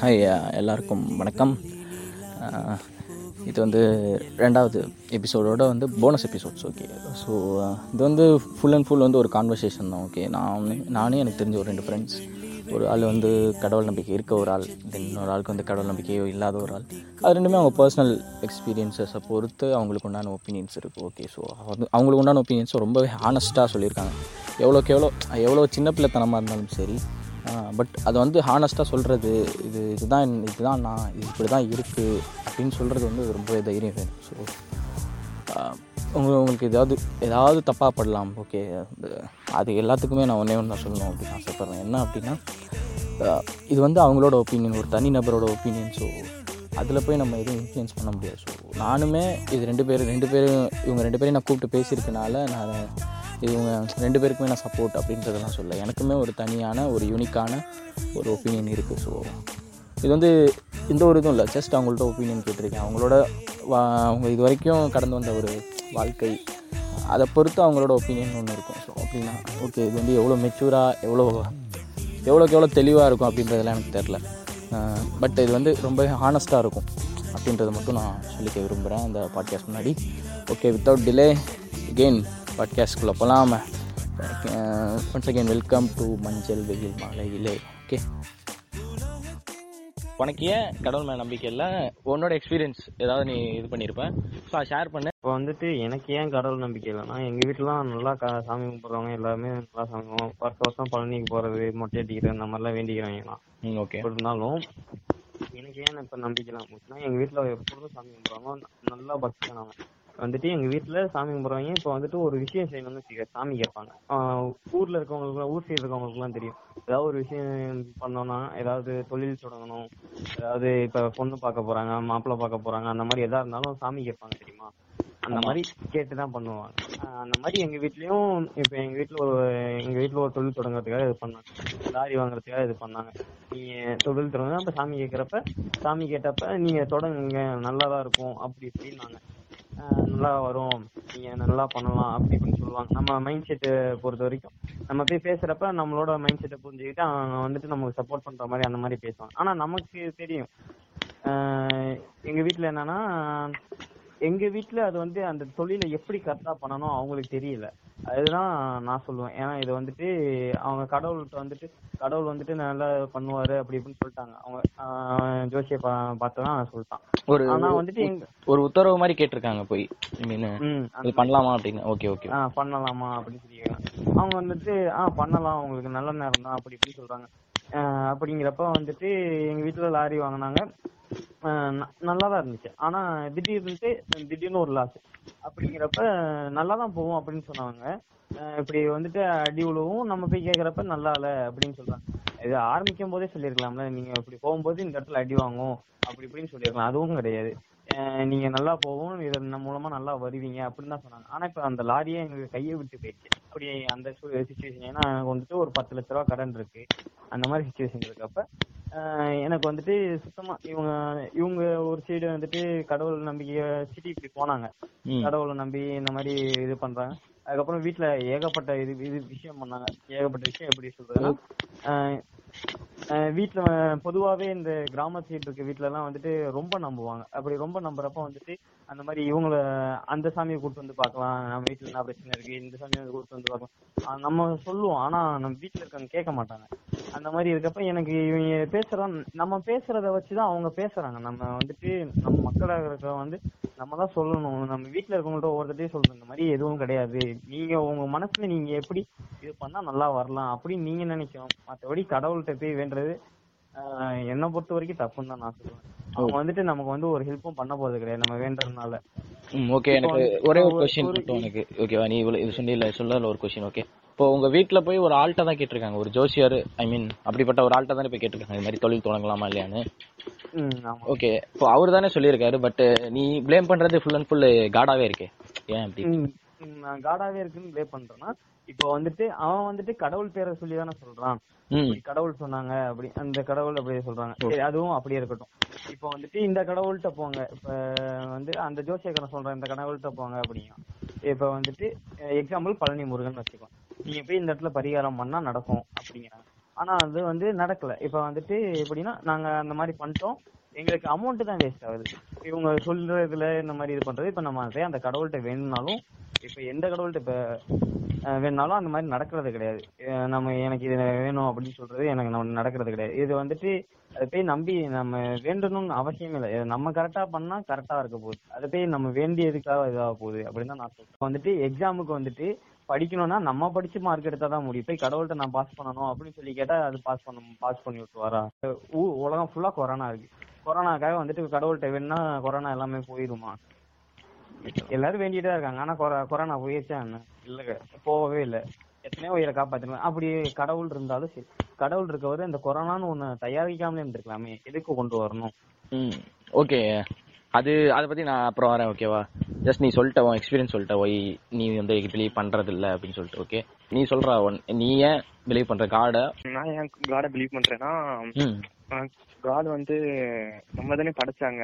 Hi uh, எல்லாருக்கும் வணக்கம். Uh, இது வந்து ரெண்டாவது எபிசோடோட வந்து போனஸ் எபிசோட்ஸ் ஓகே ஸோ இது வந்து ஃபுல் அண்ட் ஃபுல் வந்து ஒரு கான்வர்சேஷன் தான் ஓகே நான் நானே எனக்கு தெரிஞ்ச ஒரு ரெண்டு ஃப்ரெண்ட்ஸ் ஒரு ஆள் வந்து கடவுள் நம்பிக்கை இருக்க ஒரு ஆள் தென் இன்னொரு ஆளுக்கு வந்து கடவுள் நம்பிக்கையோ இல்லாத ஒரு ஆள். அது ரெண்டுமே அவங்க பர்சனல் எக்ஸ்பீரியன்ஸஸை பொறுத்து அவங்களுக்கு உண்டான ஒப்பீனியன்ஸ் இருக்குது ஓகே ஸோ வந்து அவங்களுக்கு உண்டான ஒப்பீனியன்ஸை ரொம்பவே ஹானஸ்ட்டாக சொல்லியிருக்காங்க. எவ்வளோக்கு எவ்வளோ எவ்வளோ சின்ன பிள்ளைத்தனமாக இருந்தாலும் சரி பட் அது வந்து ஹானஸ்ட்டாக சொல்கிறது இது இதுதான் இதுதான் நான் இது இப்படி தான் இருக்குது அப்படின்னு சொல்கிறது வந்து ரொம்ப தைரியம் வேணும். ஸோ உங்க உங்களுக்கு ஏதாவது ஏதாவது தப்பாக படலாம் ஓகே அது எல்லாத்துக்குமே நான் ஒன்றே ஒன்று தான் சொல்லணும் அப்படின்னு ஆசைப்பட்றேன். என்ன அப்படின்னா இது வந்து அவங்களோட ஒப்பீனியன் ஒரு தனி நபரோட ஒப்பீனியன் ஸோ அதில் போய் நம்ம எதுவும் இன்ஃப்ளூயன்ஸ் பண்ண முடியாது. ஸோ நானுமே இது ரெண்டு பேரும் ரெண்டு பேரும் இவங்க ரெண்டு பேரையும் நான் கூப்பிட்டு பேசியிருக்கனால நான் இவங்க ரெண்டு பேருக்குமே நான் சப்போர்ட் அப்படின்றதெல்லாம் சொல்ல. எனக்குமே ஒரு தனியான ஒரு யூனிக்கான ஒரு ஒப்பீனியன் இருக்குது ஸோ இது வந்து எந்த ஒரு இதுவும் இல்லை. ஜஸ்ட் அவங்கள்ட்ட ஒப்பீனியன் கேட்டிருக்கேன். அவங்களோட வா அவங்க இது வரைக்கும் கடந்து வந்த ஒரு வாழ்க்கை. அதை பொறுத்து அவங்களோட ஒப்பீனியன் ஒன்று இருக்கும். ஸோ அப்படின்னா ஓகே இது வந்து எவ்வளோ மெச்சூராக எவ்வளோ எவ்வளோக்கு எவ்வளோ தெளிவாக இருக்கும் அப்படின்றதெல்லாம் எனக்கு தெரில பட் இது வந்து ரொம்ப ஹானஸ்ட்டாக இருக்கும். அப்படின்றத மட்டும் நான் சொல்லிக்க விரும்புகிறேன் இந்த பாட்காஸ்ட் முன்னாடி. ஓகே வித்தவுட் டிலே அகெயின் பாட்காஸ்ட்குள்ளே போகலாம் ஒன்ஸ் அகெயின் வெல்கம் டு மஞ்சள் வெயில் மாலையிலே. ஓகே உனக்கு ஏன் கடவுள் மேலே நம்பிக்கை இல்லை? உன்னோட எக்ஸ்பீரியன்ஸ் ஏதாவது நீ இது பண்ணியிருப்பேன் ஸோ அதை ஷேர் பண்ணு. இப்போ வந்துட்டு எனக்கு ஏன் கடவுள் நம்பிக்கை இல்லைன்னா எங்க வீட்டுலாம் நல்லா க- சாமி கும்பிடுறவங்க எல்லாருமே நல்லா சாமி கும்பிடுவோம். வருஷம் பழனிக்கு போறது மொட்டை அடிக்கிறது அந்த மாதிரிலாம் வேண்டிக்கிறாங்க ஓகே இருந்தாலும் எனக்கு ஏன் இப்ப நம்பிக்கை இல்லாம போச்சுன்னா எங்க வீட்டுல எப்பொழுதும் சாமி கும்பிடுவாங்க நல்லா பக்தியானவங்க. வந்துட்டு எங்க வீட்டுல சாமி கும்பிடுறவங்க இப்ப வந்துட்டு ஒரு விஷயம் செய்யணும்னு வச்சுக்க சாமி கேட்பாங்க. ஊர்ல இருக்கவங்களுக்கு ஊர் சைடு இருக்கவங்களுக்கு எல்லாம் தெரியும். ஏதாவது ஒரு விஷயம் பண்ணோம்னா ஏதாவது தொழில் தொடங்கணும். ஏதாவது இப்ப பொண்ணு பார்க்க போறாங்க மாப்பிள்ளை பார்க்க போறாங்க அந்த மாதிரி எதா இருந்தாலும் சாமி கேட்பாங்க தெரியுமா? அந்த மாதிரி கேட்டுதான் பண்ணுவாங்க. அந்த மாதிரி எங்க வீட்லயும் இப்ப எங்க வீட்ல ஒரு எங்க வீட்ல ஒரு தொழில் தொடங்குறதுக்காக இது பண்ணாங்க. லாரி வாங்குறதுக்காக இது பண்ணாங்க. நீங்க தொழில் தொடங்க அப்ப சாமி கேக்குறப்ப சாமி கேட்டப்ப நீங்க தொடங்குங்க நல்லாதான் இருக்கும் அப்படி இப்படின்னாங்க. நல்லா வரும். நீங்க நல்லா பண்ணலாம் அப்படி இப்படின்னு சொல்லுவாங்க. நம்ம மைண்ட் செட் பொறுத்த வரைக்கும். நம்ம போய் பேசுறப்ப நம்மளோட மைண்ட் செட்டை புரிஞ்சுக்கிட்டு அவங்க வந்துட்டு நமக்கு சப்போர்ட் பண்ற மாதிரி அந்த மாதிரி பேசுவாங்க. ஆனா நமக்கு தெரியும். எங்க வீட்டுல என்னன்னா எங்க வீட்டுல அது வந்து அந்த தொழிலை எப்படி கரெக்டா பண்ணணும் அவங்களுக்கு தெரியல. அதுதான் நான் சொல்லுவேன். ஏன்னா இது வந்துட்டு அவங்க கடவுள்கிட்ட வந்துட்டு கடவுள் வந்துட்டு நல்லா பண்ணுவாரு அப்படி இப்படின்னு சொல்லிட்டாங்க. அவங்க ஆஹ் ஜோசிய பார்த்துதான் சொல்லிட்டான். ஒரு ஆனா வந்துட்டு எங்க ஒரு உத்தரவு மாதிரி கேட்டிருக்காங்க போய். இது பண்ணலாமா அப்படின்னு. ஓகே ஓகே ஆ பண்ணலாமா அப்படின்னு சொல்லி. அவங்க வந்துட்டு ஆ பண்ணலாம் உங்களுக்கு நல்ல நேரம் தான் அப்படி இப்படி சொல்றாங்க. அப்படிங்கிறப்ப வந்துட்டு எங்க வீட்டுல லாரி வாங்கினாங்க. நல்லா தான் இருந்துச்சு. ஆனா திடீர்னுட்டு திடீர்னு ஒரு லாஸ் அப்படிங்கிறப்ப நல்லா தான் போகும் அப்படின்னு சொன்னாங்க. இப்படி வந்துட்டு அடி உழுவும் நம்ம போய் கேக்குறப்ப நல்லா இல்ல அப்படின்னு சொல்றாங்க. இது ஆரம்பிக்கும் போதே சொல்லியிருக்கலாம்ல. நீங்க இப்படி போகும்போது இந்த இடத்துல அடி வாங்கும். அப்படி இப்படின்னு சொல்லியிருக்கலாம். அதுவும் கிடையாது. நீங்க நல்லா போகும் இதன் மூலமா நல்லா வருவீங்க அப்படின்னு தான் சொன்னாங்க. ஆனா இப்ப அந்த லாரியே எங்களுக்கு கையை விட்டு போயிடுச்சு. அப்படி அந்த சுச்சுவேஷன் ஏன்னா எனக்கு வந்துட்டு ஒரு பத்து லட்ச ரூபா கடன் இருக்கு. அந்த மாதிரி சுச்சுவேஷன் இருக்கப்ப எனக்கு வந்துட்டு சுத்தமா இவங்க இவங்க ஒரு சைடு வந்துட்டு கடவுள் நம்பிக்கைய வச்சுட்டு இப்படி போனாங்க. கடவுளை நம்பி இந்த மாதிரி இது பண்றாங்க. அதுக்கப்புறம் வீட்ல ஏகப்பட்ட இது இது விஷயம் பண்ணாங்க. ஏகப்பட்ட விஷயம் எப்படி சொல்றதுன்னா வீட்ல பொதுவாவே இந்த கிராம சைடு இருக்க வீட்ல எல்லாம் வந்துட்டு ரொம்ப நம்புவாங்க. அப்படி ரொம்ப நம்புறப்ப வந்துட்டு அந்த மாதிரி இவங்கள அந்த சாமியை கூட்டு வந்து பார்க்கலாம். நம்ம வீட்டுல என்ன பிரச்சனை இருக்கு? இந்த சாமியை வந்து கூட்டு வந்து பார்க்கலாம். நம்ம சொல்லுவோம். ஆனா நம்ம வீட்டுல இருக்கவங்க கேட்க மாட்டாங்க. அந்த மாதிரி இருக்கப்ப எனக்கு இவங்க பேசுறோம் நம்ம பேசுறத வச்சுதான் அவங்க பேசுறாங்க. நம்ம வந்துட்டு நம்ம மக்களாக இருக்க வந்து நம்ம தான் சொல்லணும். நம்ம வீட்டில் இருக்கவங்கள்ட்ட ஒவ்வொருத்தையும் சொல்றது இந்த மாதிரி எதுவும் கிடையாது. நீங்க உங்க மனசுல நீங்க எப்படி இது பண்ணா நல்லா வரலாம் அப்படின்னு நீங்க நினைக்கணும். மற்றபடி கடவுள்கிட்ட போய் வேண்டது என்னை பொறுத்த வரைக்கும் தப்புன்னு தான் நான் சொல்லுவேன். அவங்க வந்துட்டு நமக்கு வந்து ஒரு ஹெல்ப்பும் பண்ண போறது கிடையாது. நம்ம வேண்டதுனால. ஓகே எனக்கு ஒரே ஒரு கொஸ்டின் மட்டும் எனக்கு. ஓகேவா நீ இவ்வளவு இது சொன்னில சொல்லல ஒரு கொஸ்டின் ஓகே இப்போ உங்க வீட்ல போய் ஒரு ஆள்கிட்ட தான் கேட்டிருக்காங்க. ஒரு ஜோசியர் ஐ மீன் அப்படிப்பட்ட ஒரு ஆள்கிட்ட தானே போய் கேட்டிருக்காங்க. இது மாதிரி தொழில் தொடங்கலாமா இல்லையான்னு. ஓகே இப்போ அவர் தானே சொல்லியிருக்காரு பட் நீ ப்ளேம் பண்றது ஃபுல் அண்ட் ஃபுல் காடாவே இருக்கே. ஏன் அப்படி? நான் காடாவே இருக்குன்னு ப்ளே பண்றேன்னா இப்போ வந்துட்டு அவன் வந்துட்டு கடவுள் பேரை சொல்லி தானே சொல்றான் கடவுள் சொன்னாங்க அப்படி அந்த கடவுள் அப்படியே சொல்றாங்க. சரி அதுவும் அப்படியே இருக்கட்டும். இப்போ வந்துட்டு இந்த கடவுள்கிட்ட போங்க. இப்ப வந்து அந்த ஜோசியக்காரன் சொல்ற இந்த கடவுள்கிட்ட போங்க அப்படிங்க இப்ப வந்துட்டு எக்ஸாம்பிள் பழனி முருகன் வச்சுக்கோ. நீங்க போய் இந்த இடத்துல பரிகாரம் பண்ணா நடக்கும் அப்படிங்கிறாங்க. ஆனா அது வந்து நடக்கல. இப்ப வந்துட்டு எப்படின்னா நாங்க அந்த மாதிரி பண்ணிட்டோம். எங்களுக்கு அமௌண்ட் தான் வேஸ்ட் ஆகுது. இவங்க சொல்றதுல இந்த மாதிரி இது பண்றது. இப்ப நம்ம அந்த கடவுள்கிட்ட வேணும்னாலும் இப்ப எந்த கடவுள்கிட்ட இப்ப வேணும்னாலும் அந்த மாதிரி நடக்கிறது கிடையாது. நம்ம எனக்கு இது வேணும் அப்படின்னு சொல்றது எனக்கு நம்ம நடக்கிறது கிடையாது. இது வந்துட்டு அதை போய் நம்பி நம்ம வேண்டணும்னு அவசியம் இல்லை. நம்ம கரெக்டா பண்ணா கரெக்டா இருக்க போகுது. அதை போய் நம்ம வேண்டியதுக்காக இதாக போகுது அப்படின்னு தான் நான் சொல்றேன். வந்துட்டு எக்ஸாமுக்கு வந்துட்டு படிக்கணும்னா நம்ம படிச்சு மார்க் எடுத்தா தான் முடியும். போய் கடவுள்கிட்ட நான் பாஸ் பண்ணணும் அப்படின்னு சொல்லி கேட்டா அது பாஸ் பண்ண பாஸ் பண்ணி விட்டுவாரா ஊ- உலகம் ஃபுல்லா கொரோனா இருக்கு. கொரோனாக்காக வந்துட்டு கடவுள்கிட்ட வேணும்னா கொரோனா எல்லாமே போயிருமா? எல்லாரும் வேண்டிட்டு தான் இருக்காங்க. ஆனா கொரோனா போயிருச்சா என்ன? இல்ல போகவே இல்ல. எத்தனையோ உயிரை காப்பாத்தணும் அப்படி கடவுள் இருந்தாலும் சரி. கடவுள் இருக்கவரு இந்த கொரோனான்னு ஒண்ணு தயாரிக்காமலே இருந்திருக்கலாமே. எதுக்கு கொண்டு வரணும்? ஓகே. அது அதை பத்தி நான் அப்புறம் வரேன். ஓகேவா? ஜஸ்ட் நீ சொல்லிட்ட உன் எக்ஸ்பீரியன்ஸ் சொல்லிட்ட ஒய் நீ வந்து பிலீவ் பண்றது இல்ல அப்படின்னு சொல்லிட்டு ஓகே நீ சொல்ற ஒன் நீ ஏன் பிலீவ் பண்ற காடை நான் ஏன் காடை பிலீவ் பண்றேன்னா காட் வந்து நம்ம தானே படைச்சாங்க.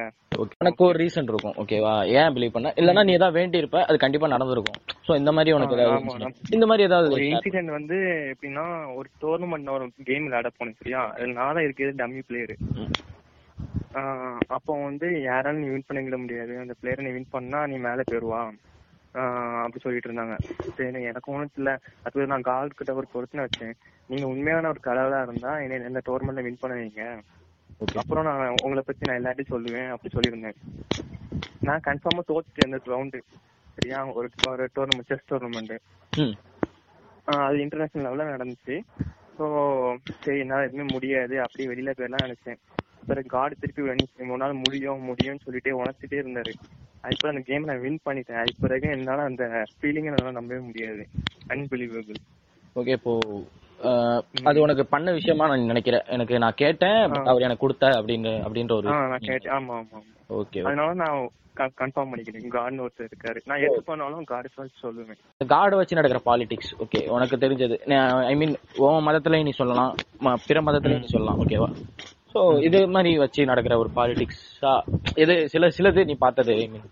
உனக்கு ஒரு ரீசன் இருக்கும் ஓகேவா ஏன் பிலீவ் பண்ண? இல்லனா நீ ஏதாவது வேண்டி இருப்ப அது கண்டிப்பா நடந்திருக்கும். சோ இந்த மாதிரி உனக்கு ஏதாவது இந்த மாதிரி ஒரு ஏதாவது இன்சிடென்ட் வந்து எப்படின்னா ஒரு டோர்னமெண்ட் ஒரு கேம் விளையாட போனேன் சரியா? நான் தான் இருக்கிறது டம்மி பிளேயர். அப்போ வந்து யாராலும் நீ வின் பண்ணிக்கிட முடியாது. அந்த பிளேயரை நீ வின் பண்ணா நீ மேலே போயிருவா. ஆஹ் அப்படி சொல்லிட்டு இருந்தாங்க. சரி எனக்கு ஒன்றும் இல்லை அது நான் கால் கிட்ட ஒரு பொறுத்துன்னு வச்சேன். நீங்க உண்மையான ஒரு கடவுளா இருந்தா என்னை இந்த டோர்னமெண்ட்ல வின் பண்ண வைங்க ஓகே அப்புறம் நான் உங்களை பத்தி நான் எல்லார்ட்டையும் சொல்லுவேன். அப்படி சொல்லியிருந்தேன். நான் கன்ஃபார்மா தோத்துட்டேன் அந்த ரவுண்டு சரியா? ஒரு ஒரு டோர்னமெண்ட் செஸ் டோர்னமெண்ட் அது இன்டர்நேஷனல் லெவலில் நடந்துச்சு. ஸோ சரி என்னால் எதுவுமே முடியாது. அப்படியே வெளியில போயிடலாம் நினைச்சேன். பிறகு காடு திருப்பி நாள் முடியும் முடியும்னு சொல்லிட்டே உணர்த்திட்டே இருந்தாரு. அதுக்கு அந்த கேம் நான் வின் பண்ணிட்டேன். அதுக்கு பிறகு என்னால அந்த ஃபீலிங்கை என்னால நம்பவே முடியாது. அன்பிலீவபிள் ஓகே இப்போ அது உனக்கு பண்ண விஷயமா நான் நினைக்கிறேன். எனக்கு நான் கேட்டேன் அவர் எனக்கு கொடுத்த அப்படின்னு அப்படின்ற ஒரு நான் கேட்டேன். ஆமா ஆமா ஓகே அதனால நான் கன்ஃபார்ம் பண்ணிக்கிறேன். காட்னு ஒருத்தர் இருக்காரு. நான் எது பண்ணாலும் காடு சொல்லி சொல்லுவேன். காடை வச்சு நடக்கிற பாலிடிக்ஸ் ஓகே உனக்கு தெரிஞ்சது. ஐ மீன் உன் மதத்துலயும் நீ சொல்லலாம் பிற மதத்துலயும் நீ சொல்லலாம் ஓகேவா சோ இது மாதிரி வச்சு நடக்கிற ஒரு பாலிடிக்ஸா இது சில சிலது நீ பார்த்தது ஐ மீன்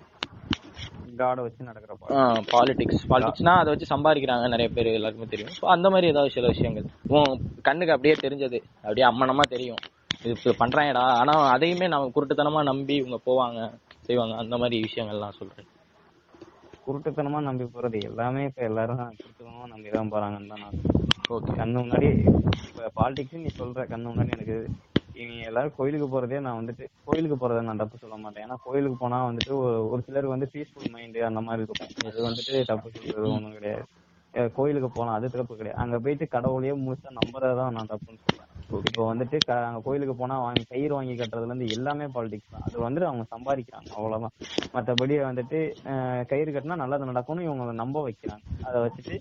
காடை வச்சு நடக்கிற பாலிடிக்ஸ் பாலிடிக்ஸ்னா அதை வச்சு சம்பாதிக்கிறாங்க நிறைய பேர் எல்லாருக்குமே தெரியும். ஸோ அந்த மாதிரி ஏதாவது சில விஷயங்கள். உன் கண்ணுக்கு அப்படியே தெரிஞ்சது. அப்படியே அம்மனமா தெரியும். இது பண்றாங்கடா ஆனா அதையுமே நம்ம குருட்டுத்தனமா நம்பி இவங்க போவாங்க செய்வாங்க. அந்த மாதிரி விஷயங்கள்லாம் சொல்றேன். குருட்டுத்தனமா நம்பி போறது எல்லாமே இப்ப எல்லாரும் குருட்டுத்தனமா நம்பி தான் போறாங்கன்னு தான் நான் ஓகே கண்ணு முன்னாடி இப்ப பாலிடிக்ஸ் நீ சொல்ற கண்ணு முன்னாடி எனக்கு இவங்க எல்லாரும் கோயிலுக்கு போறதே நான் வந்துட்டு கோயிலுக்கு போறதை நான் தப்பு சொல்ல மாட்டேன். ஏன்னா கோயிலுக்கு போனா வந்துட்டு ஒரு- சிலர் வந்து பீஸ்ஃபுல் மைண்ட் அந்த மாதிரி இருக்கும். அது வந்துட்டு தப்பு சொல்றது ஒண்ணும் கிடையாது. கோயிலுக்கு போனா அது தப்பு கிடையாது. அங்க போயிட்டு கடவுளையே முழுசா நம்புறதுதான் நான் தப்புன்னு சொல்றேன் இப்போ வந்துட்டு அங்க கோயிலுக்கு போனா வாங்கி கயிறு வாங்கி கட்டுறதுல இருந்து எல்லாமே பாலிடிக்ஸ் தான். அது வந்துட்டு அவங்க சம்பாதிக்கிறாங்க அவ்வளவுதான். மத்தபடி வந்துட்டு கயிறு கட்டினா நல்லது நடக்கும்னு இவங்க நம்ப வைக்கிறாங்க. அதை வச்சுட்டு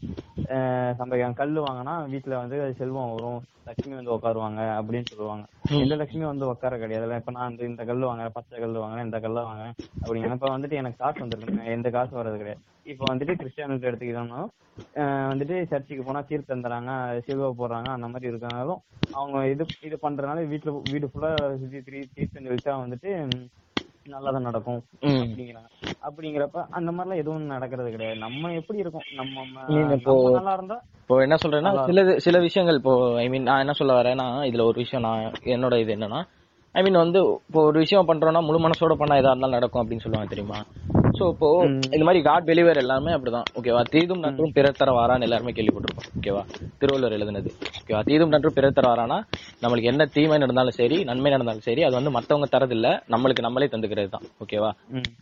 சம்பாதிக்கிறாங்க கல்லு வாங்கினா வீட்டுல வந்து செல்வம் வரும் லட்சுமி வந்து உட்காருவாங்க அப்படின்னு சொல்லுவாங்க. எந்த லட்சுமி வந்து உட்கார கிடையாது. இப்ப நான் இந்த கல்லு வாங்குறேன் பச்சை கல்லு வாங்குறேன் இந்த கல்ல வாங்குறேன் அப்படிங்க இப்ப வந்துட்டு எனக்கு காசு வந்துருக்கு எந்த காசு வர்றது கிடையாது. இப்ப வந்துட்டு கிறிஸ்டியானிட்டி எடுத்துக்கிட்டோம்னா வந்துட்டு சர்ச்சுக்கு போனா தீர்த்தம் தராங்க சிலுவை போடுறாங்க அந்த மாதிரி இருக்கனாலும் அவங்க இது இது பண்றதுனால வீட்டுல வீடு ஃபுல்லா சுத்தி திரி தீர்த்தம் தெளிச்சா வந்துட்டு ம், நல்லதா நடக்கும் அப்படிங்கிறாங்க. அப்படிங்கிறப்ப அந்த மாதிரிலாம் எதுவும் நடக்கிறது கிடையாது. நம்ம எப்படி இருக்கோம்? நம்ம நல்லா இருந்தா இப்போ என்ன சொல்றேன்னா சில சில விஷயங்கள் இப்போ ஐ மீன் நான் என்ன சொல்ல வரேன்னா இதுல ஒரு விஷயம் நான் என்னோட இது என்னன்னா ஐ மீன் வந்து இப்போ ஒரு விஷயம் பண்றோம்னா முழு மனசோட பண்ணா எதா இருந்தாலும் நடக்கும் அப்படின்னு சொல்லுவாங்க தெரியுமா? சோ இப்போ இந்த மாதிரி காட் பிலீவர் எல்லாமே அப்படிதான். ஓகேவா தீதும் நன்றும் பிறர் தர வாரான்னு எல்லாருமே கேள்விப்பட்டிருப்போம். ஓகேவா திருவள்ளுவர் எழுதுனது. ஓகேவா தீதும் நன்றும் பிறர் தர வாரானா நம்மளுக்கு என்ன தீமை நடந்தாலும் சரி நன்மை நடந்தாலும் சரி அது வந்து மத்தவங்க தரதில்ல நம்மளுக்கு நம்மளே தந்துக்கிறது தான். ஓகேவா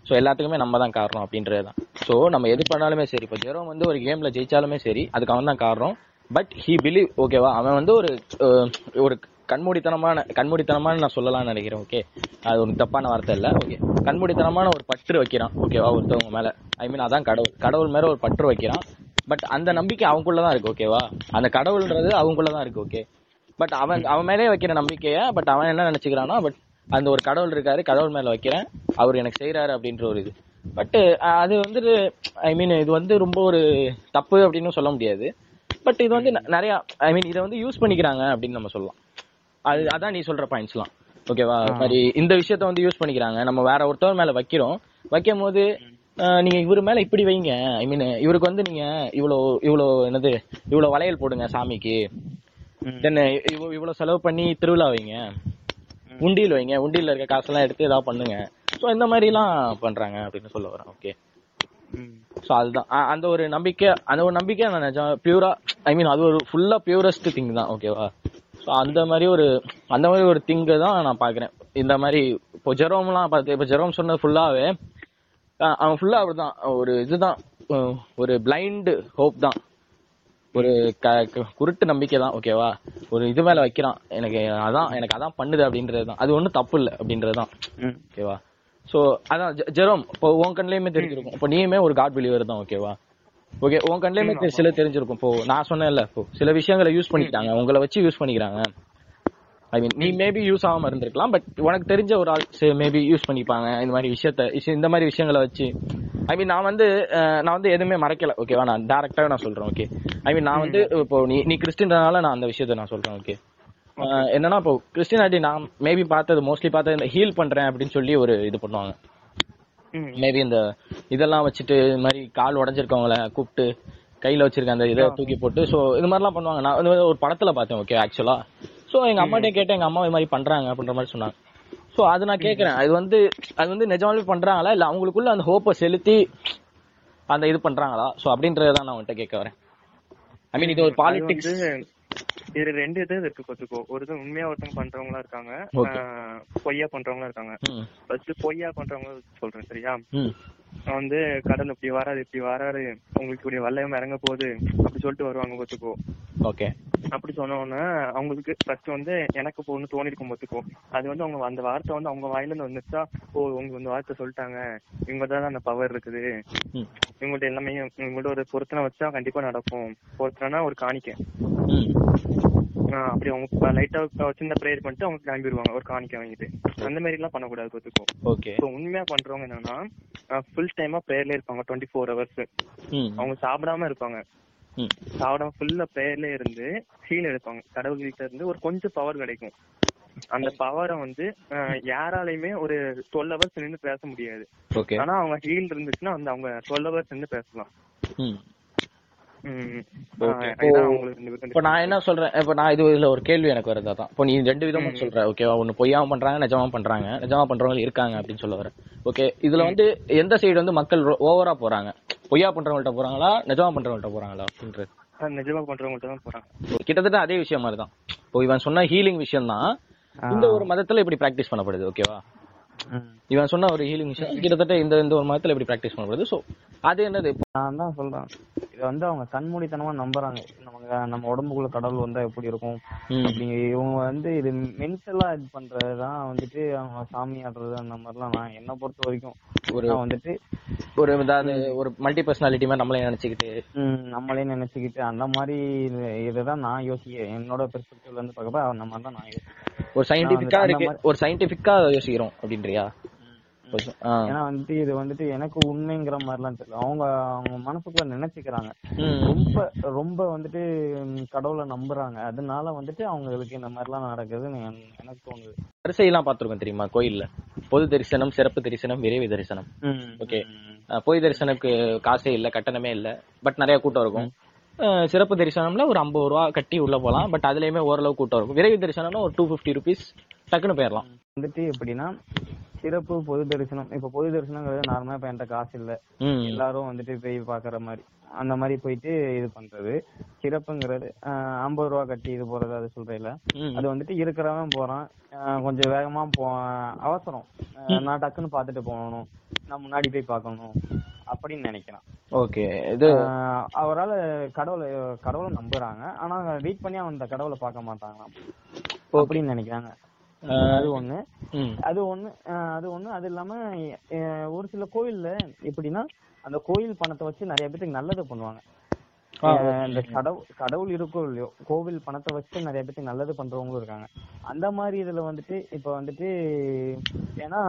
சோ எல்லாத்துக்குமே நம்ம தான் காரணம் அப்படின்றது தான். சோ நம்ம எது பண்ணாலுமே சரி இப்போ ஜெரோம் வந்து ஒரு கேம்ல ஜெயிச்சாலுமே சரி அதுக்கு அவன் தான் காரணம் பட் ஹி பிலீவ் ஓகேவா அவன் வந்து ஒரு ஒரு கண்மூடித்தனமான கண்மூடித்தனமான நான் சொல்லலாம்னு நினைக்கிறேன் ஓகே அது ஒரு தப்பான வார்த்தை இல்லை ஓகே கண்மூடித்தனமான ஒரு பற்று வைக்கிறான் ஓகேவா ஒருத்தவங்க மேலே. ஐ மீன் அதான் கடவுள். கடவுள் மேலே ஒரு பற்று வைக்கிறான். பட் அந்த நம்பிக்கை அவங்களுக்குள்ள தான் இருக்கு ஓகேவா அந்த கடவுள்ன்றது அவங்களுக்குள்ள தான் இருக்கு ஓகே பட் அவன் அவன் மேலே வைக்கிற நம்பிக்கையை பட் அவன் என்ன நினைச்சுக்கிறான்னா பட் அந்த ஒரு கடவுள் இருக்காரு கடவுள் மேலே வைக்கிறேன். அவர் எனக்கு செய்கிறாரு அப்படின்ற ஒரு இது. பட்டு அது வந்துட்டு ஐ மீன் இது வந்து ரொம்ப ஒரு தப்பு அப்படின்னு சொல்ல முடியாது. பட் இது வந்து ந- ஐ மீன் இதை வந்து யூஸ் பண்ணிக்கிறாங்க அப்படின்னு நம்ம சொல்லலாம். அது அதான் நீ சொல்ற பாயிண்ட்ஸ்லாம் ஓகேவா மாதிரி இந்த விஷயத்த வந்து யூஸ் பண்ணிக்கிறாங்க. நம்ம வேற ஒருத்தவர் மேல வைக்கிறோம். வைக்கும் போது நீங்க இவர் மேல இப்படி வைங்க. ஐ மீன் இவருக்கு வந்து நீங்க இவ்வளோ இவ்வளோ என்னது இவ்வளோ வளையல் போடுங்க சாமிக்கு. தென் இவ்வளவு செலவு பண்ணி திருவிழா வைங்க. உண்டியல் வைங்க. உண்டியல்ல இருக்க காசெல்லாம் எடுத்து ஏதாவது பண்ணுங்க. ஸோ இந்த மாதிரி எல்லாம் பண்றாங்க அப்படின்னு சொல்ல வரேன். ஓகே. ஸோ அதுதான். அந்த ஒரு நம்பிக்கை அந்த ஒரு நம்பிக்கை நான் நிஜம் பியூரா ஐ மீன் அது ஒரு ஃபுல்லா பியூரஸ்ட் திங் தான். ஓகேவா ஸோ அந்த மாதிரி ஒரு அந்த மாதிரி ஒரு திங்கை தான் நான் பாக்குறேன். இந்த மாதிரி இப்போ ஜெரோம்லாம் பார்த்து இப்போ ஜெரோம் சொன்னது ஃபுல்லாவே அவன் ஃபுல்லா அப்படிதான். ஒரு இதுதான். ஒரு பிளைண்ட் ஹோப் தான். ஒரு க- குருட்டு நம்பிக்கை தான் ஓகேவா ஒரு இது மேல வைக்கிறான். எனக்கு அதான் எனக்கு அதான் பண்ணுது அப்படின்றது தான். அது ஒன்றும் தப்பு இல்லை அப்படின்றது தான். ஓகேவா சோ அதான் ஜெரோம் இப்போ உன் கண்ணிலயுமே தெரிஞ்சிருக்கும். இப்போ நீயுமே ஒரு காட் பிலீவர் தான் ஓகேவா ஓகே உன் கண்ணிலயுமே தெரி- சில தெரிஞ்சிருக்கும். இப்போ நான் சொன்னேன்ல இப்போ சில விஷயங்களை யூஸ் பண்ணிக்கிட்டாங்க. உங்களை வச்சு யூஸ் பண்ணிக்கிறாங்க. ஐ மீன் நீ மேபி யூஸ் ஆகாம இருந்திருக்கலாம் பட் உனக்கு தெரிஞ்ச ஒரு ஆள் மேபி யூஸ் பண்ணிப்பாங்க. இந்த மாதிரி விஷயத்த இந்த மாதிரி விஷயங்களை வச்சு. ஐ மீன் நான் வந்து நான் வந்து எதுவுமே மறைக்கல. ஓகேவா நான் டேரக்டாவே நான் சொல்றேன் ஓகே ஐ மீன் நான் வந்து இப்போ நீ நீ கிறிஸ்டின்றனால நான் அந்த விஷயத்த நான் சொல்றேன் ஓகே. என்னன்னா இப்போ கிறிஸ்டினாட்டி நான் மேபி பார்த்தது மோஸ்ட்லி பார்த்தது இந்த ஹீல் பண்றேன் அப்படின்னு சொல்லி ஒரு இது பண்ணுவாங்க. மேபி இந்த இதெல்லாம் வச்சுட்டு இது மாதிரி கால் உடஞ்சிருக்கவங்கள கூப்பிட்டு கையில வச்சிருக்க அந்த இதை தூக்கி போட்டு சோ இது மாதிரிலாம் பண்ணுவாங்க. நான் வந்து ஒரு படத்துல பார்த்தேன் ஓகே ஆக்சுவலா சோ எங்க அம்மாட்டே கேட்டேன் எங்க அம்மா இது மாதிரி பண்றாங்க அப்படின்ற மாதிரி சொன்னாங்க. சோ அது நான் கேக்குறேன். அது வந்து அது வந்து நிஜமாவே பண்றாங்களா இல்ல அவங்களுக்குள்ள அந்த ஹோப்பை செலுத்தி அந்த இது பண்றாங்களா? சோ அப்படின்றத நான் உன்கிட்ட கேட்க வரேன். ஐ மீன் இது ஒரு பாலிடிக்ஸ் இது ரெண்டு இது இருக்கு கொத்துக்கோ ஒரு இது உண்மையா ஒருத்தவங்க பண்றவங்களா இருக்காங்க. பொய்யா பண்றவங்களா இருக்காங்க. ஃபர்ஸ்ட் பொய்யா பண்றவங்க சொல்றேன் சரியா? வந்து கடல் இப்படி வராது இப்படி வராது. உங்களுக்கு இப்படி வல்லம் இறங்க போகுது. அப்படி சொல்லிட்டு வருவாங்க கொத்துக்கோ ஓகே. அப்படி சொன்ன உடனே அவங்களுக்கு ஃபர்ஸ்ட் வந்து எனக்கு இப்போ ஒன்று தோணிருக்கும் ஒத்துக்கோ அது வந்து அவங்க அந்த வார்த்தை வந்து அவங்க வாயில இருந்து வந்துச்சா? ஓ உங்க இந்த வார்த்தை சொல்லிட்டாங்க. இவங்க தான் அந்த பவர் இருக்குது. இவங்கள்ட்ட எல்லாமே இவங்கள்ட்ட ஒரு பொருத்தனை வச்சா கண்டிப்பா நடக்கும். பொருத்தனைனா ஒரு காணிக்கை. அப்படி அவங்க லைட்டா சின்ன ப்ரேயர் பண்ணிட்டு அவங்க கிளம்பிடுவாங்க ஒரு காணிக்கை வாங்கிட்டு. அந்த மாதிரி எல்லாம் பண்ணக்கூடாது ஒத்துக்கோ ஓகே. இப்போ உண்மையா பண்றவங்க என்னன்னா ஃபுல் டைமா ப்ரேயர்ல இருப்பாங்க. டுவெண்ட்டி ஃபோர் ஹவர்ஸ் அவங்க சாப்பிடாம இருப்பாங்க. ம். சாப்பிடாம ஃபுல்லா ப்ரேயர்ல இருந்து ஹீல் எடுப்பாங்க. கடவுள்கிட்ட இருந்து ஒரு கொஞ்சம் பவர் கிடைக்கும். அந்த பவரை வந்து யாராலையுமே ஒரு டுவெல் ஹவர்ஸ் நின்று பேச முடியாது. ஓகே ஆனா அவங்க ஹீல் இருந்துச்சுன்னா வந்து அவங்க டுவெல் ஹவர்ஸ் நின்று பேசலாம். இப்போ நான் என்ன சொல்றேன்? இப்போ நான் இது இதுல ஒரு கேள்வி எனக்கு வருது அதான். இப்போ நீ ரெண்டு விதமா சொல்ற. ஓகேவா ஒன்னு பொய்யாம பண்றாங்க நிஜமா பண்றாங்க. நிஜமா பண்றவங்க இருக்காங்க அப்படின்னு சொல்ல வரேன். ஓகே இதுல வந்து எந்த சைடு வந்து மக்கள் ஓவரா போறாங்க? பொய்யா பண்றவங்கள்ட்ட போறாங்களா நிஜமா பண்றவங்கள்ட்ட போறாங்களா அப்படின்றது? நிஜமா பண்றவங்கள்ட்ட தான் போறாங்க. கிட்டத்தட்ட அதே விஷயம் மாதிரி தான் இப்போ இவன் சொன்ன ஹீலிங் விஷயம் தான் இந்த ஒரு மதத்துல இப்படி பிராக்டிஸ் பண்ணப்படுது ஓகேவா. இவன் சொன்ன ஒரு ஹீலிங் விஷயம் கிட்டத்தட்ட இந்த இந்த ஒரு மதத்துல இப்படி பிராக்டிஸ் பண்ணப்படுது. சோ அது என்னது? நான் தான் சொல்றேன். இது வந்து அவங்க கண்மூடித்தனமா நம்புறாங்க. நமக்கு நம்ம உடம்புக்குள்ள கடவுள் வந்தா எப்படி இருக்கும். அப்படிங்க இவங்க வந்து இது மென்டலா இது பண்றதுதான் வந்துட்டு அவங்க சாமி ஆடுறது அந்த மாதிரிலாம் நான் என்ன பொறுத்த வரைக்கும். ஒரு வந்துட்டு ஒரு அதாவது ஒரு மல்டி பர்சனாலிட்டி மாதிரி நம்மளே நினைச்சுக்கிட்டு. நம்மளே நினைச்சுக்கிட்டு அந்த மாதிரி இது- இதுதான் நான் யோசிக்கிறேன் என்னோட பெர்ஸ்பெக்டிவ்ல இருந்து பார்க்கப்ப அந்த மாதிரி தான் நான் யோசிக்கிறேன் ஒரு சயின்டிபிக்கா இருக்கு ஒரு சயின்டிபிக்கா யோசிக்கிறோம் அப்படின்றியா. ஏன்னா வந்துட்டு இது வந்துட்டு எனக்கு உண்மைங்கிற மாதிரிலாம் தெரியல. அவங்க அவங்க மனசுக்குள்ள நினைச்சுக்கிறாங்க. ரொம்ப ரொம்ப வந்துட்டு கடவுளை நம்புறாங்க. அதனால வந்துட்டு அவங்களுக்கு இந்த மாதிரிலாம் நடக்குதுன்னு என்- எனக்கு தோணுது. வரிசையெல்லாம் பார்த்திருக்கோம் தெரியுமா? கோயில்ல. பொது தரிசனம் சிறப்பு தரிசனம் விரைவு தரிசனம். ஓகே. பொது தரிசனத்துக்கு காசே இல்ல கட்டணமே இல்ல. பட் நிறைய கூட்டம் இருக்கும். சிறப்பு தரிசனம்ல ஒரு ஐம்பது ரூபா கட்டி உள்ள போலாம் பட் அதுலயுமே ஓரளவு கூட்டம் இருக்கும். விரைவு தரிசனம்னா ஒரு டூ பிப்டி ருபீஸ் டக்குன்னு போயிடலாம் வந்துட்டு எப்படின்னா சிறப்பு பொது தரிசனம். இப்ப பொது தரிசனங்கிறது நார்மலா இப்ப என்கிட்ட காசு இல்ல. எல்லாரும் வந்துட்டு போய் பாக்குற மாதிரி அந்த மாதிரி போயிட்டு இது பண்றது. சிறப்புங்கிறது ஐம்பது ரூபா கட்டி இது போறது அது சொல்றேன்ல. ம். அது வந்துட்டு இருக்கிறவன் போறான். கொஞ்சம் வேகமா போ அவசரம். நான் டக்குன்னு பாத்துட்டு போகணும். நான் முன்னாடி போய் பார்க்கணும் அப்படின்னு நினைக்கிறான். ஓகே. இது அவரால கடவுளை கடவுளை நம்புறாங்க. ஆனா ரீட் பண்ணி அவன் அந்த கடவுளை பார்க்க மாட்டாங்களாம். அப்படின்னு நினைக்கிறாங்க. அது ஒண்ணு. அது ஒண்ணு அது ஒண்ணு. அது இல்லாம ஒரு சில கோயில்ல எப்படின்னா அந்த கோயில் பணத்தை வச்சு நிறைய பேத்துக்கு நல்லது பண்ணுவாங்க. இந்த கடவுள் கடவுள் இருக்கோ இல்லையோ கோவில் பணத்தை வச்சு நிறைய பேத்துக்கு நல்லது பண்றவங்களும் இருக்காங்க. அந்த மாதிரி இதுல வந்துட்டு இப்ப வந்துட்டு ஏன்னா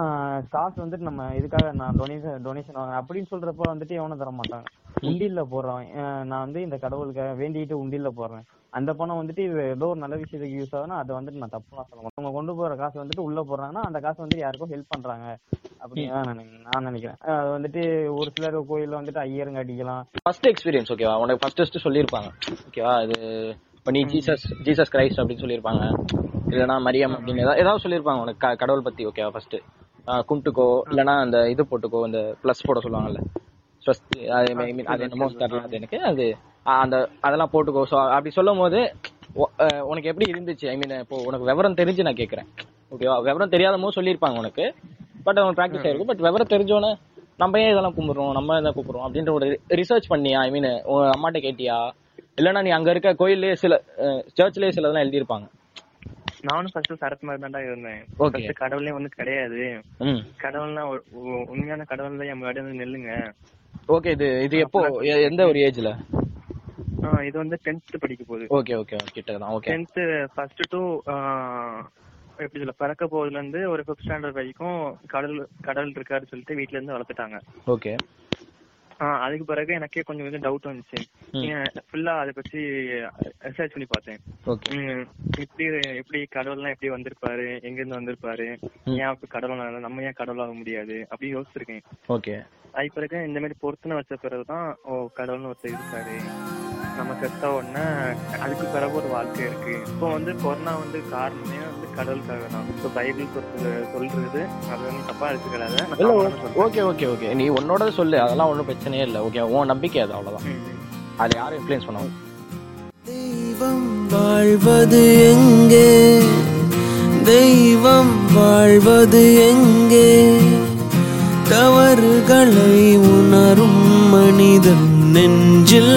காசு வந்துட்டு நம்ம இதுக்காக நான் டொனேஷன் டொனேஷன் வாங்க அப்படின்னு சொல்றப்ப வந்துட்டு எவனும் தர மாட்டாங்க உண்டியல்ல போடுறவன். நான் வந்து இந்த கடவுளுக்காக வேண்டிட்டு உண்டியல்ல போடுறேன். அந்த பணம் வந்துட்டு இது ஏதோ ஒரு நல்ல விஷயத்துக்கு யூஸ் ஆகுதுன்னா அதை வந்துட்டு நான் தப்புலாம் சொல்ல மாட்டேன் அவங்க கொண்டு போற காசு வந்துட்டு உள்ள போடுறாங்கன்னா அந்த காசு வந்துட்டு யாருக்கும் ஹெல்ப் பண்றாங்க. அப்படின்னு நான் நான் நினைக்கிறேன். அது வந்துட்டு ஒரு சிலர் கோயில்ல வந்துட்டு ஐயருங்க அடிக்கலாம் ஃபர்ஸ்ட் எக்ஸ்பீரியன்ஸ் ஓகேவா உனக்கு ஃபர்ஸ்ட் ஃபர்ஸ்ட் சொல்லியிருப்பாங்க. ஓகேவா இது இப்போ நீ ஜீசஸ் ஜீசஸ் கிரைஸ்ட் அப்படின்னு சொல்லியிருப்பாங்க. இல்லைனா மரியம் அப்படின்னு ஏதாவது ஏதாவது சொல்லியிருப்பாங்க உனக்கு. கடவுள் பத்தி ஓகே ஃபர்ஸ்ட் கும்பிட்டுக்கோ இல்லைனா அந்த இது போட்டுக்கோ இந்த ப்ளஸ் போட சொல்லுவாங்கல்ல. அது I mean, அது என்னமோ தெரியல அது எனக்கு. அது அந்த அதெல்லாம் போட்டுக்கோ. ஸோ அப்படி சொல்லும் போது உனக்கு எப்படி இருந்துச்சு? ஐ மீன் இப்போ உனக்கு விவரம் தெரிஞ்சு நான் கேட்குறேன் ஓகேவா விவரம் தெரியாத போது சொல்லியிருப்பாங்க உனக்கு. பட் அவன் ப்ராக்டிஸ் ஆயிருக்கும். பட் விவரம் தெரிஞ்சோன்னே நம்ம ஏன் இதெல்லாம் கும்பிடுறோம்? நம்ம இதை கூப்பிடுறோம்? அப்படின்ற ஒரு ரிசர்ச் பண்ணியா? ஐ மீன் உங்க அம்மாட்ட கேட்டியா? இல்லைன்னா நீ அங்க இருக்க கோயிலே சில சர்ச்லயே சில இதெல்லாம் எழுதியிருப்பாங்க. நானும் ஃபர்ஸ்ட் சரத் மாதிரி தான்டா இருந்தேன். First கடவுளே வந்து கிடையாது. கடவுள்னா உண்மையான கடவுள் தான் என் முன்னாடி வந்து நெல்லுங்க. ஓகே இது இது எப்போ? எந்த ஒரு ஏஜ்ல இது வந்து டென்த் படிக்க போகுது ஓகே ஓகே கிட்ட தான் ஓகே டென்த் ஃபர்ஸ்ட் டு எப்படி சொல்ல பிறக்க போகுதுல இருந்து ஒரு ஃபிஃப்த் ஸ்டாண்டர்ட் வரைக்கும் கடல் கடல் இருக்காரு சொல்லிட்டு வீட்ல இருந்து வளர்த்துட்டாங்க. ஓகே அதுக்கு பிறகு எனக்கே கொஞ்சம் கொஞ்சம் டவுட் வந்துச்சு. ஃபுல்லா அதை பத்தி ரிசர்ச் பண்ணி பார்த்தேன். இப்படி எப்படி கடவுள்லாம் எப்படி வந்திருப்பாரு எங்க இருந்து வந்திருப்பாரு ஏன் கடவுள்? நம்ம ஏன் கடவுள் ஆக முடியாது அப்படி யோசிச்சிருக்கேன். ஓகே. அதுக்கு பிறகு இந்த மாதிரி பொருத்தனை வச்ச பிறகுதான் ஓ கடவுள்னு ஒருத்தர் இருக்காரு. நம்ம செத்த உடனே அதுக்கு பிறகு ஒரு வாழ்க்கை இருக்கு. இப்போ வந்து கொரோனா வந்து காரணமே வந்து கடவுளுக்காக தான் இப்போ பைபிள் சொல்றது சொல்றது அது வந்து தப்பா சொல்றேன். Okay okay okay. நீ உன்னோட சொல்லு. அதெல்லாம் ஒன்றும் பிரச்சனையே இல்லை. ஓகே உன் நம்பிக்கை அது அவ்வளவுதான். ம். அது யாரும் இன்ஃப்ளூயன்ஸ் பண்ணுவாங்க தெய்வம் வாழ்வது எங்கே? தெய்வம் வாழ்வது எங்கே? தவறுகளை உணரும் மனிதன் நெஞ்சில்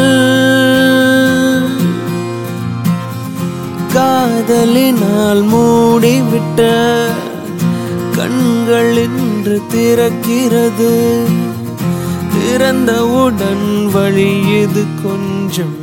காதலினால் மூடிவிட்ட கண்கள் இன்று திறக்கிறது. திறந்தவுடன் வழி இது கொஞ்சம்